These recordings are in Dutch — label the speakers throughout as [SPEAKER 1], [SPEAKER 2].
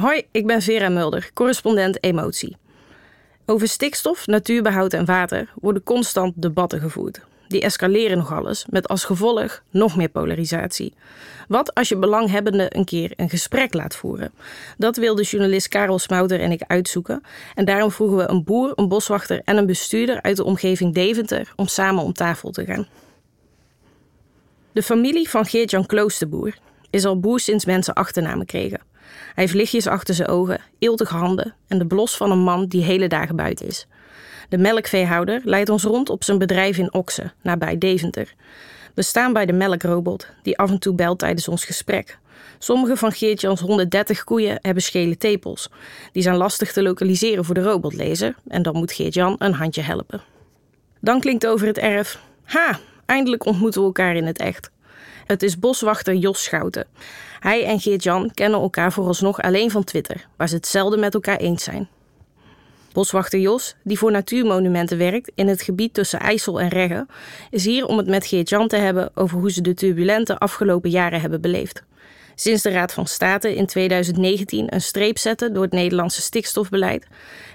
[SPEAKER 1] Hoi, ik ben Vera Mulder, correspondent Emotie. Over stikstof, natuurbehoud en water worden constant debatten gevoerd. Die escaleren nog alles, met als gevolg nog meer polarisatie. Wat als je belanghebbenden een keer een gesprek laat voeren? Dat wilde journalist Karel Smouter en ik uitzoeken. En daarom vroegen we een boer, een boswachter en een bestuurder uit de omgeving Deventer om samen om tafel te gaan. De familie van Geert-Jan Kloosterboer is al boer sinds mensen achternamen kregen. Hij heeft lichtjes achter zijn ogen, eeltige handen en de blos van een man die hele dagen buiten is. De melkveehouder leidt ons rond op zijn bedrijf in Oksen, nabij Deventer. We staan bij de melkrobot, die af en toe belt tijdens ons gesprek. Sommige van Geert-Jans 130 koeien hebben schele tepels. Die zijn lastig te lokaliseren voor de robotlezer en dan moet Geert-Jan een handje helpen. Dan klinkt over het erf: Ha, eindelijk ontmoeten we elkaar in het echt. Het is boswachter Jos Schouten. Hij en Geert-Jan kennen elkaar vooralsnog alleen van Twitter, waar ze het zelden met elkaar eens zijn. Boswachter Jos, die voor natuurmonumenten werkt in het gebied tussen IJssel en Regge, is hier om het met Geert-Jan te hebben over hoe ze de turbulente afgelopen jaren hebben beleefd. Sinds de Raad van State in 2019 een streep zette door het Nederlandse stikstofbeleid,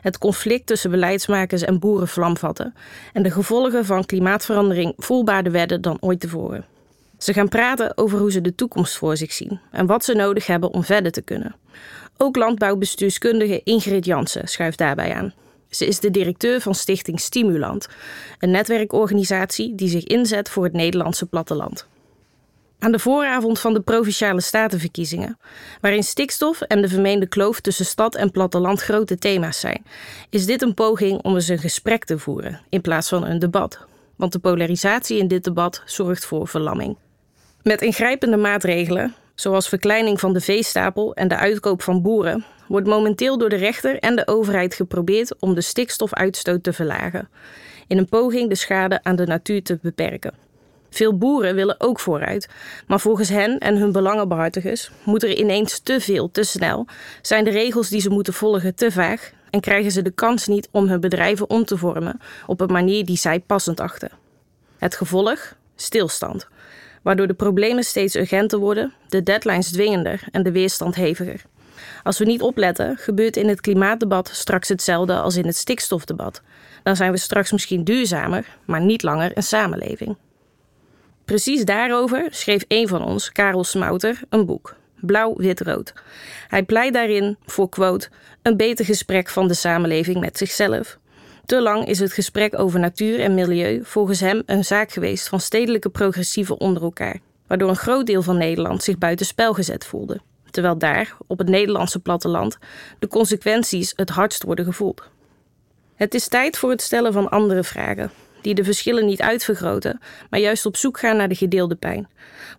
[SPEAKER 1] het conflict tussen beleidsmakers en boeren vlam vatten en de gevolgen van klimaatverandering voelbaarder werden dan ooit tevoren. Ze gaan praten over hoe ze de toekomst voor zich zien en wat ze nodig hebben om verder te kunnen. Ook landbouwbestuurskundige Ingrid Jansen schuift daarbij aan. Ze is de directeur van Stichting Stimulant, een netwerkorganisatie die zich inzet voor het Nederlandse platteland. Aan de vooravond van de provinciale statenverkiezingen, waarin stikstof en de vermeende kloof tussen stad en platteland grote thema's zijn, is dit een poging om eens een gesprek te voeren in plaats van een debat. Want de polarisatie in dit debat zorgt voor verlamming. Met ingrijpende maatregelen, zoals verkleining van de veestapel en de uitkoop van boeren, wordt momenteel door de rechter en de overheid geprobeerd om de stikstofuitstoot te verlagen, in een poging de schade aan de natuur te beperken. Veel boeren willen ook vooruit, maar volgens hen en hun belangenbehartigers moet er ineens te veel, te snel, zijn de regels die ze moeten volgen te vaag en krijgen ze de kans niet om hun bedrijven om te vormen op een manier die zij passend achten. Het gevolg? Stilstand waardoor de problemen steeds urgenter worden, de deadlines dwingender en de weerstand heviger. Als we niet opletten, gebeurt in het klimaatdebat straks hetzelfde als in het stikstofdebat. Dan zijn we straks misschien duurzamer, maar niet langer een samenleving. Precies daarover schreef een van ons, Karel Smouter, een boek. Blauw, wit, rood. Hij pleit daarin voor, quote, een beter gesprek van de samenleving met zichzelf, te lang is het gesprek over natuur en milieu volgens hem een zaak geweest van stedelijke progressieven onder elkaar, waardoor een groot deel van Nederland zich buitenspel gezet voelde, terwijl daar, op het Nederlandse platteland, de consequenties het hardst worden gevoeld. Het is tijd voor het stellen van andere vragen, die de verschillen niet uitvergroten, maar juist op zoek gaan naar de gedeelde pijn.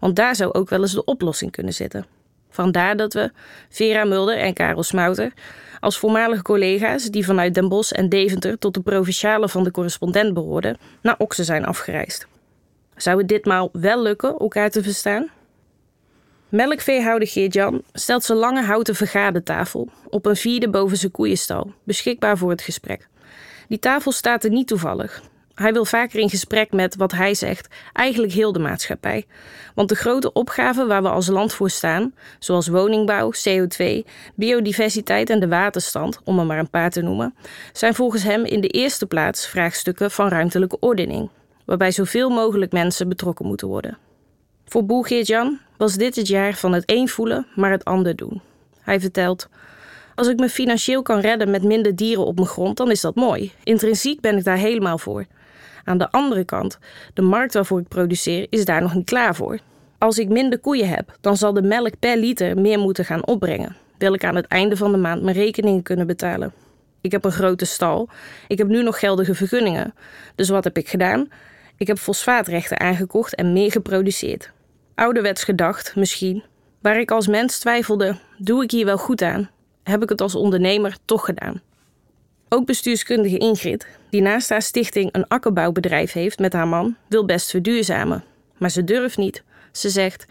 [SPEAKER 1] Want daar zou ook wel eens de oplossing kunnen zitten. Vandaar dat we, Vera Mulder en Karel Smouter, als voormalige collega's die vanuit Den Bosch en Deventer tot de provinciale van de correspondent behoorden, naar Oksen zijn afgereisd. Zou het ditmaal wel lukken elkaar te verstaan? Melkveehouder Geert-Jan stelt zijn lange houten vergadetafel op een vierde boven zijn koeienstal, beschikbaar voor het gesprek. Die tafel staat er niet toevallig. Hij wil vaker in gesprek met wat hij zegt, eigenlijk heel de maatschappij. Want de grote opgaven waar we als land voor staan, zoals woningbouw, CO2, biodiversiteit en de waterstand, om er maar een paar te noemen, zijn volgens hem in de eerste plaats vraagstukken van ruimtelijke ordening, waarbij zoveel mogelijk mensen betrokken moeten worden. Voor Boer Geert-Jan was dit het jaar van het een voelen, maar het ander doen. Hij vertelt. Als ik me financieel kan redden met minder dieren op mijn grond, dan is dat mooi. Intrinsiek ben ik daar helemaal voor. Aan de andere kant, de markt waarvoor ik produceer is daar nog niet klaar voor. Als ik minder koeien heb, dan zal de melk per liter meer moeten gaan opbrengen. Wil ik aan het einde van de maand mijn rekeningen kunnen betalen? Ik heb een grote stal. Ik heb nu nog geldige vergunningen. Dus wat heb ik gedaan? Ik heb fosfaatrechten aangekocht en meer geproduceerd. Ouderwets gedacht, misschien. Waar ik als mens twijfelde: doe ik hier wel goed aan? Heb ik het als ondernemer toch gedaan? Ook bestuurskundige Ingrid, die naast haar stichting een akkerbouwbedrijf heeft met haar man, wil best verduurzamen. Maar ze durft niet. Ze zegt: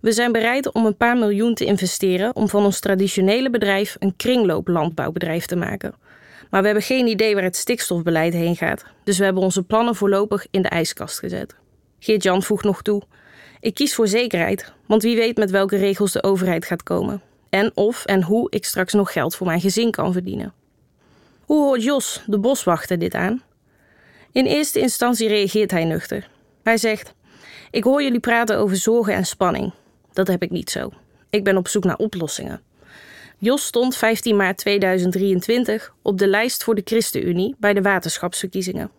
[SPEAKER 1] We zijn bereid om een paar miljoen te investeren om van ons traditionele bedrijf een kringlooplandbouwbedrijf te maken. Maar we hebben geen idee waar het stikstofbeleid heen gaat, dus we hebben onze plannen voorlopig in de ijskast gezet. Geert-Jan voegt nog toe: Ik kies voor zekerheid, want wie weet met welke regels de overheid gaat komen. En of en hoe ik straks nog geld voor mijn gezin kan verdienen. Hoe hoort Jos, de boswachter, dit aan? In eerste instantie reageert hij nuchter. Hij zegt: Ik hoor jullie praten over zorgen en spanning. Dat heb ik niet zo. Ik ben op zoek naar oplossingen. Jos stond 15 maart 2023 op de lijst voor de ChristenUnie bij de waterschapsverkiezingen.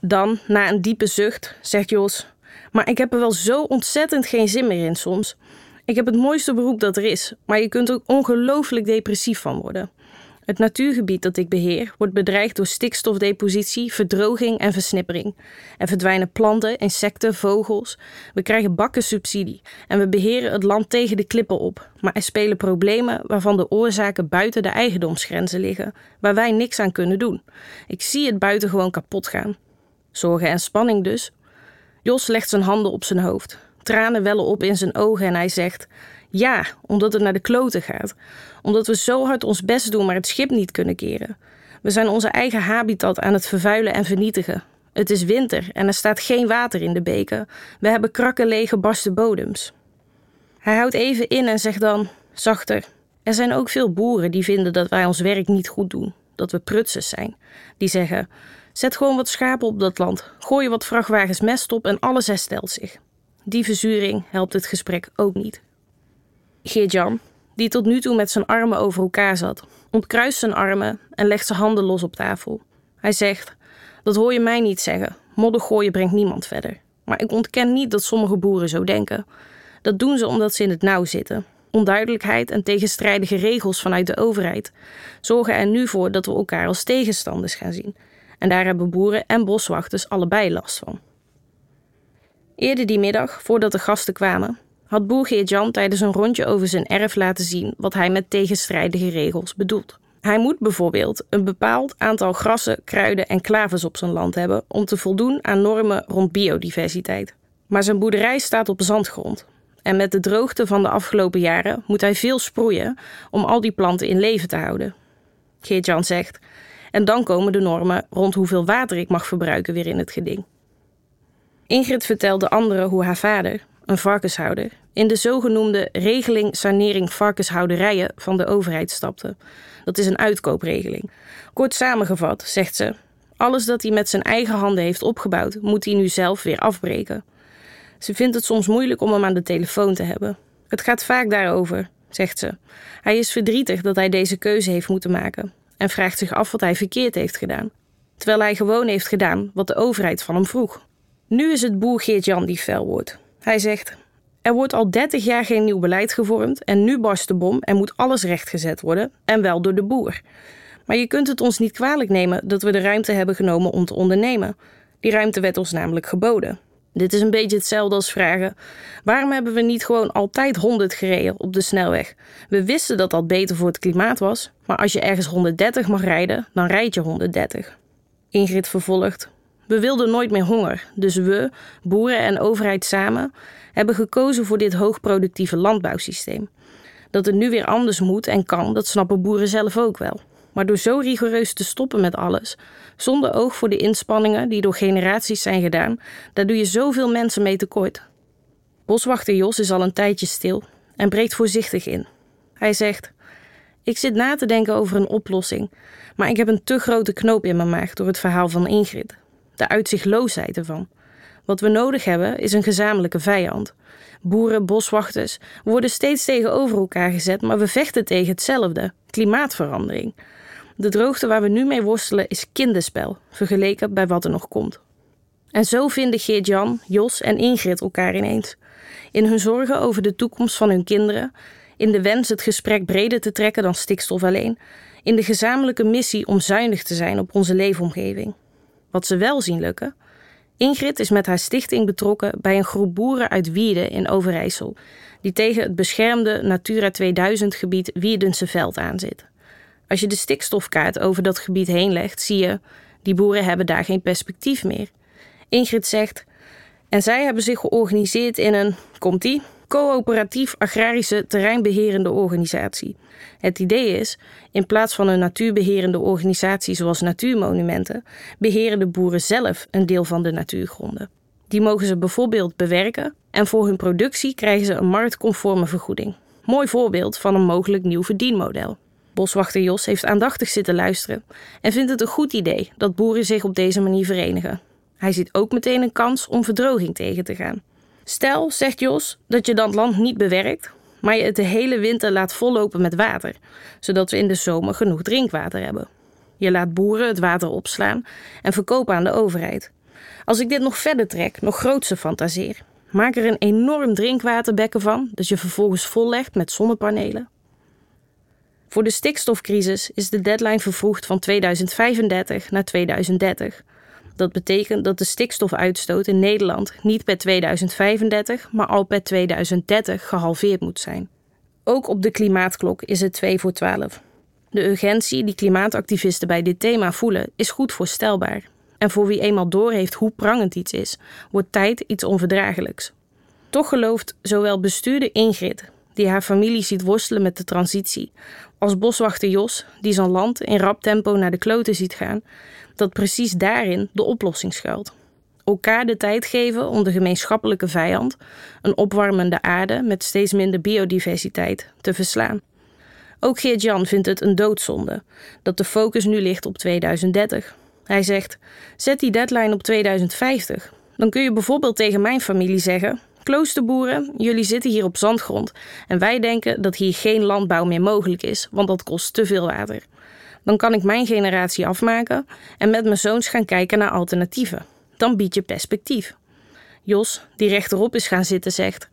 [SPEAKER 1] Dan, na een diepe zucht, zegt Jos: Maar ik heb er wel zo ontzettend geen zin meer in soms. Ik heb het mooiste beroep dat er is, maar je kunt er ongelooflijk depressief van worden. Het natuurgebied dat ik beheer wordt bedreigd door stikstofdepositie, verdroging en versnippering. Er verdwijnen planten, insecten, vogels. We krijgen bakken subsidie en we beheren het land tegen de klippen op. Maar er spelen problemen waarvan de oorzaken buiten de eigendomsgrenzen liggen, waar wij niks aan kunnen doen. Ik zie het buiten gewoon kapot gaan. Zorgen en spanning dus. Jos legt zijn handen op zijn hoofd. Tranen wellen op in zijn ogen en hij zegt: Ja, omdat het naar de kloten gaat. Omdat we zo hard ons best doen, maar het schip niet kunnen keren. We zijn onze eigen habitat aan het vervuilen en vernietigen. Het is winter en er staat geen water in de beken. We hebben krakken lege barsten bodems. Hij houdt even in en zegt dan, zachter: Er zijn ook veel boeren die vinden dat wij ons werk niet goed doen, dat we prutsers zijn. Die zeggen: Zet gewoon wat schapen op dat land, gooi wat vrachtwagens mest op en alles herstelt zich. Die verzuring helpt het gesprek ook niet. Geert-Jan, die tot nu toe met zijn armen over elkaar zat, ontkruist zijn armen en legt zijn handen los op tafel. Hij zegt: Dat hoor je mij niet zeggen. Modder gooien brengt niemand verder. Maar ik ontken niet dat sommige boeren zo denken. Dat doen ze omdat ze in het nauw zitten. Onduidelijkheid en tegenstrijdige regels vanuit de overheid zorgen er nu voor dat we elkaar als tegenstanders gaan zien. En daar hebben boeren en boswachters allebei last van. Eerder die middag, voordat de gasten kwamen, had boer Geert-Jan tijdens een rondje over zijn erf laten zien wat hij met tegenstrijdige regels bedoelt. Hij moet bijvoorbeeld een bepaald aantal grassen, kruiden en klavers op zijn land hebben om te voldoen aan normen rond biodiversiteit. Maar zijn boerderij staat op zandgrond. En met de droogte van de afgelopen jaren moet hij veel sproeien om al die planten in leven te houden. Geert-Jan zegt: En dan komen de normen rond hoeveel water ik mag verbruiken weer in het geding. Ingrid vertelde anderen hoe haar vader, een varkenshouder, in de zogenoemde regeling sanering varkenshouderijen van de overheid stapte. Dat is een uitkoopregeling. Kort samengevat, zegt ze, alles dat hij met zijn eigen handen heeft opgebouwd, moet hij nu zelf weer afbreken. Ze vindt het soms moeilijk om hem aan de telefoon te hebben. Het gaat vaak daarover, zegt ze. Hij is verdrietig dat hij deze keuze heeft moeten maken en vraagt zich af wat hij verkeerd heeft gedaan. Terwijl hij gewoon heeft gedaan wat de overheid van hem vroeg. Nu is het boer Geert-Jan die fel wordt. Hij zegt: Er wordt al 30 jaar geen nieuw beleid gevormd en nu barst de bom en moet alles rechtgezet worden, en wel door de boer. Maar je kunt het ons niet kwalijk nemen dat we de ruimte hebben genomen om te ondernemen. Die ruimte werd ons namelijk geboden. Dit is een beetje hetzelfde als vragen: waarom hebben we niet gewoon altijd 100 gereden op de snelweg? We wisten dat dat beter voor het klimaat was, maar als je ergens 130 mag rijden, dan rijd je 130. Ingrid vervolgt: we wilden nooit meer honger, dus we, boeren en overheid samen, hebben gekozen voor dit hoogproductieve landbouwsysteem. Dat het nu weer anders moet en kan, dat snappen boeren zelf ook wel. Maar door zo rigoureus te stoppen met alles, zonder oog voor de inspanningen die door generaties zijn gedaan, daar doe je zoveel mensen mee tekort. Boswachter Jos is al een tijdje stil en breekt voorzichtig in. Hij zegt: Ik zit na te denken over een oplossing, maar ik heb een te grote knoop in mijn maag door het verhaal van Ingrid de uitzichtloosheid ervan. Wat we nodig hebben is een gezamenlijke vijand. Boeren, boswachters worden steeds tegenover elkaar gezet, maar we vechten tegen hetzelfde: klimaatverandering. De droogte waar we nu mee worstelen is kinderspel, vergeleken bij wat er nog komt. En zo vinden Geert-Jan, Jos en Ingrid elkaar ineens. In hun zorgen over de toekomst van hun kinderen, in de wens het gesprek breder te trekken dan stikstof alleen, in de gezamenlijke missie om zuinig te zijn op onze leefomgeving. Wat ze wel zien lukken. Ingrid is met haar stichting betrokken bij een groep boeren uit Wierden in Overijssel, die tegen het beschermde Natura 2000 gebied Wierdense Veld aanzit. Als je de stikstofkaart over dat gebied heen legt, zie je, die boeren hebben daar geen perspectief meer. Ingrid zegt, en zij hebben zich georganiseerd in een, komt-ie, coöperatief agrarische terreinbeherende organisatie. Het idee is, in plaats van een natuurbeherende organisatie zoals natuurmonumenten, beheren de boeren zelf een deel van de natuurgronden. Die mogen ze bijvoorbeeld bewerken en voor hun productie krijgen ze een marktconforme vergoeding. Mooi voorbeeld van een mogelijk nieuw verdienmodel. Boswachter Jos heeft aandachtig zitten luisteren en vindt het een goed idee dat boeren zich op deze manier verenigen. Hij ziet ook meteen een kans om verdroging tegen te gaan. Stel, zegt Jos, dat je dan het land niet bewerkt, maar je het de hele winter laat vollopen met water, zodat we in de zomer genoeg drinkwater hebben. Je laat boeren het water opslaan en verkopen aan de overheid. Als ik dit nog verder trek, nog grootser fantaseer, maak er een enorm drinkwaterbekken van dat je vervolgens vollegt met zonnepanelen. Voor de stikstofcrisis is de deadline vervroegd van 2035 naar 2030. Dat betekent dat de stikstofuitstoot in Nederland niet per 2035, maar al per 2030 gehalveerd moet zijn. Ook op de klimaatklok is het 2 voor 12. De urgentie die klimaatactivisten bij dit thema voelen is goed voorstelbaar. En voor wie eenmaal doorheeft hoe prangend iets is, wordt tijd iets onverdraaglijks. Toch gelooft zowel bestuurder Ingrid, die haar familie ziet worstelen met de transitie, als boswachter Jos, die zijn land in rap tempo naar de kloten ziet gaan, dat precies daarin de oplossing schuilt. Elkaar de tijd geven om de gemeenschappelijke vijand, een opwarmende aarde met steeds minder biodiversiteit, te verslaan. Ook Geert-Jan vindt het een doodzonde dat de focus nu ligt op 2030. Hij zegt: Zet die deadline op 2050. Dan kun je bijvoorbeeld tegen mijn familie zeggen: Kloosterboeren, jullie zitten hier op zandgrond en wij denken dat hier geen landbouw meer mogelijk is, want dat kost te veel water. Dan kan ik mijn generatie afmaken en met mijn zoons gaan kijken naar alternatieven. Dan bied je perspectief. Jos, die rechterop is gaan zitten, zegt: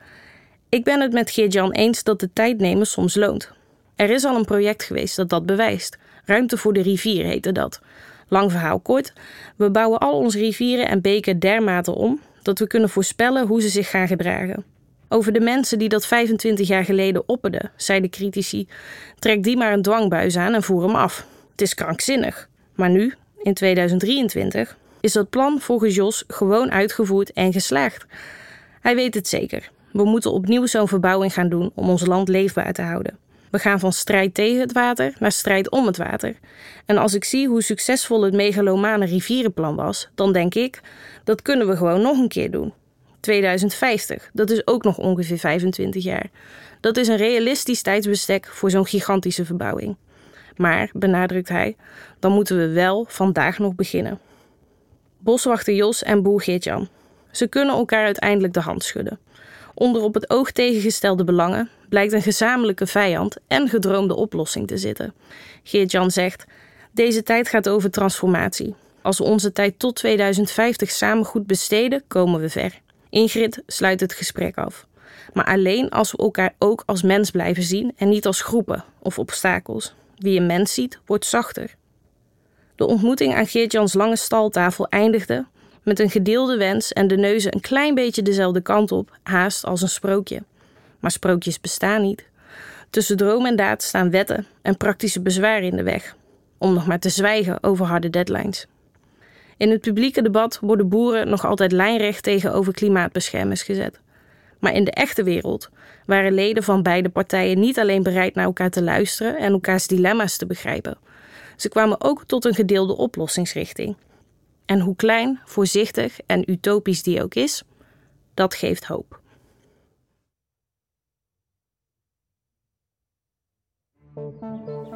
[SPEAKER 1] Ik ben het met Geert-Jan eens dat de tijd nemen soms loont. Er is al een project geweest dat dat bewijst. Ruimte voor de rivier heette dat. Lang verhaal kort, we bouwen al onze rivieren en beken dermate om dat we kunnen voorspellen hoe ze zich gaan gedragen. Over de mensen die dat 25 jaar geleden opperden, zeiden critici: trek die maar een dwangbuis aan en voer hem af. Het is krankzinnig. Maar nu, in 2023, is dat plan volgens Jos gewoon uitgevoerd en geslaagd. Hij weet het zeker. We moeten opnieuw zo'n verbouwing gaan doen om ons land leefbaar te houden. We gaan van strijd tegen het water naar strijd om het water. En als ik zie hoe succesvol het megalomane rivierenplan was, dan denk ik dat kunnen we gewoon nog een keer doen. 2050, dat is ook nog ongeveer 25 jaar. Dat is een realistisch tijdsbestek voor zo'n gigantische verbouwing. Maar, benadrukt hij, dan moeten we wel vandaag nog beginnen. Boswachter Jos en boer Geert-Jan. Ze kunnen elkaar uiteindelijk de hand schudden. Onder op het oog tegengestelde belangen blijkt een gezamenlijke vijand en gedroomde oplossing te zitten. Geert-Jan zegt: Deze tijd gaat over transformatie. Als we onze tijd tot 2050 samen goed besteden, komen we ver. Ingrid sluit het gesprek af. Maar alleen als we elkaar ook als mens blijven zien en niet als groepen of obstakels. Wie een mens ziet, wordt zachter. De ontmoeting aan Geert-Jans lange staltafel eindigde met een gedeelde wens en de neuzen een klein beetje dezelfde kant op, haast als een sprookje. Maar sprookjes bestaan niet. Tussen droom en daad staan wetten en praktische bezwaren in de weg, om nog maar te zwijgen over harde deadlines. In het publieke debat worden boeren nog altijd lijnrecht tegenover klimaatbeschermers gezet. Maar in de echte wereld waren leden van beide partijen niet alleen bereid naar elkaar te luisteren en elkaars dilemma's te begrijpen. Ze kwamen ook tot een gedeelde oplossingsrichting. En hoe klein, voorzichtig en utopisch die ook is, dat geeft hoop.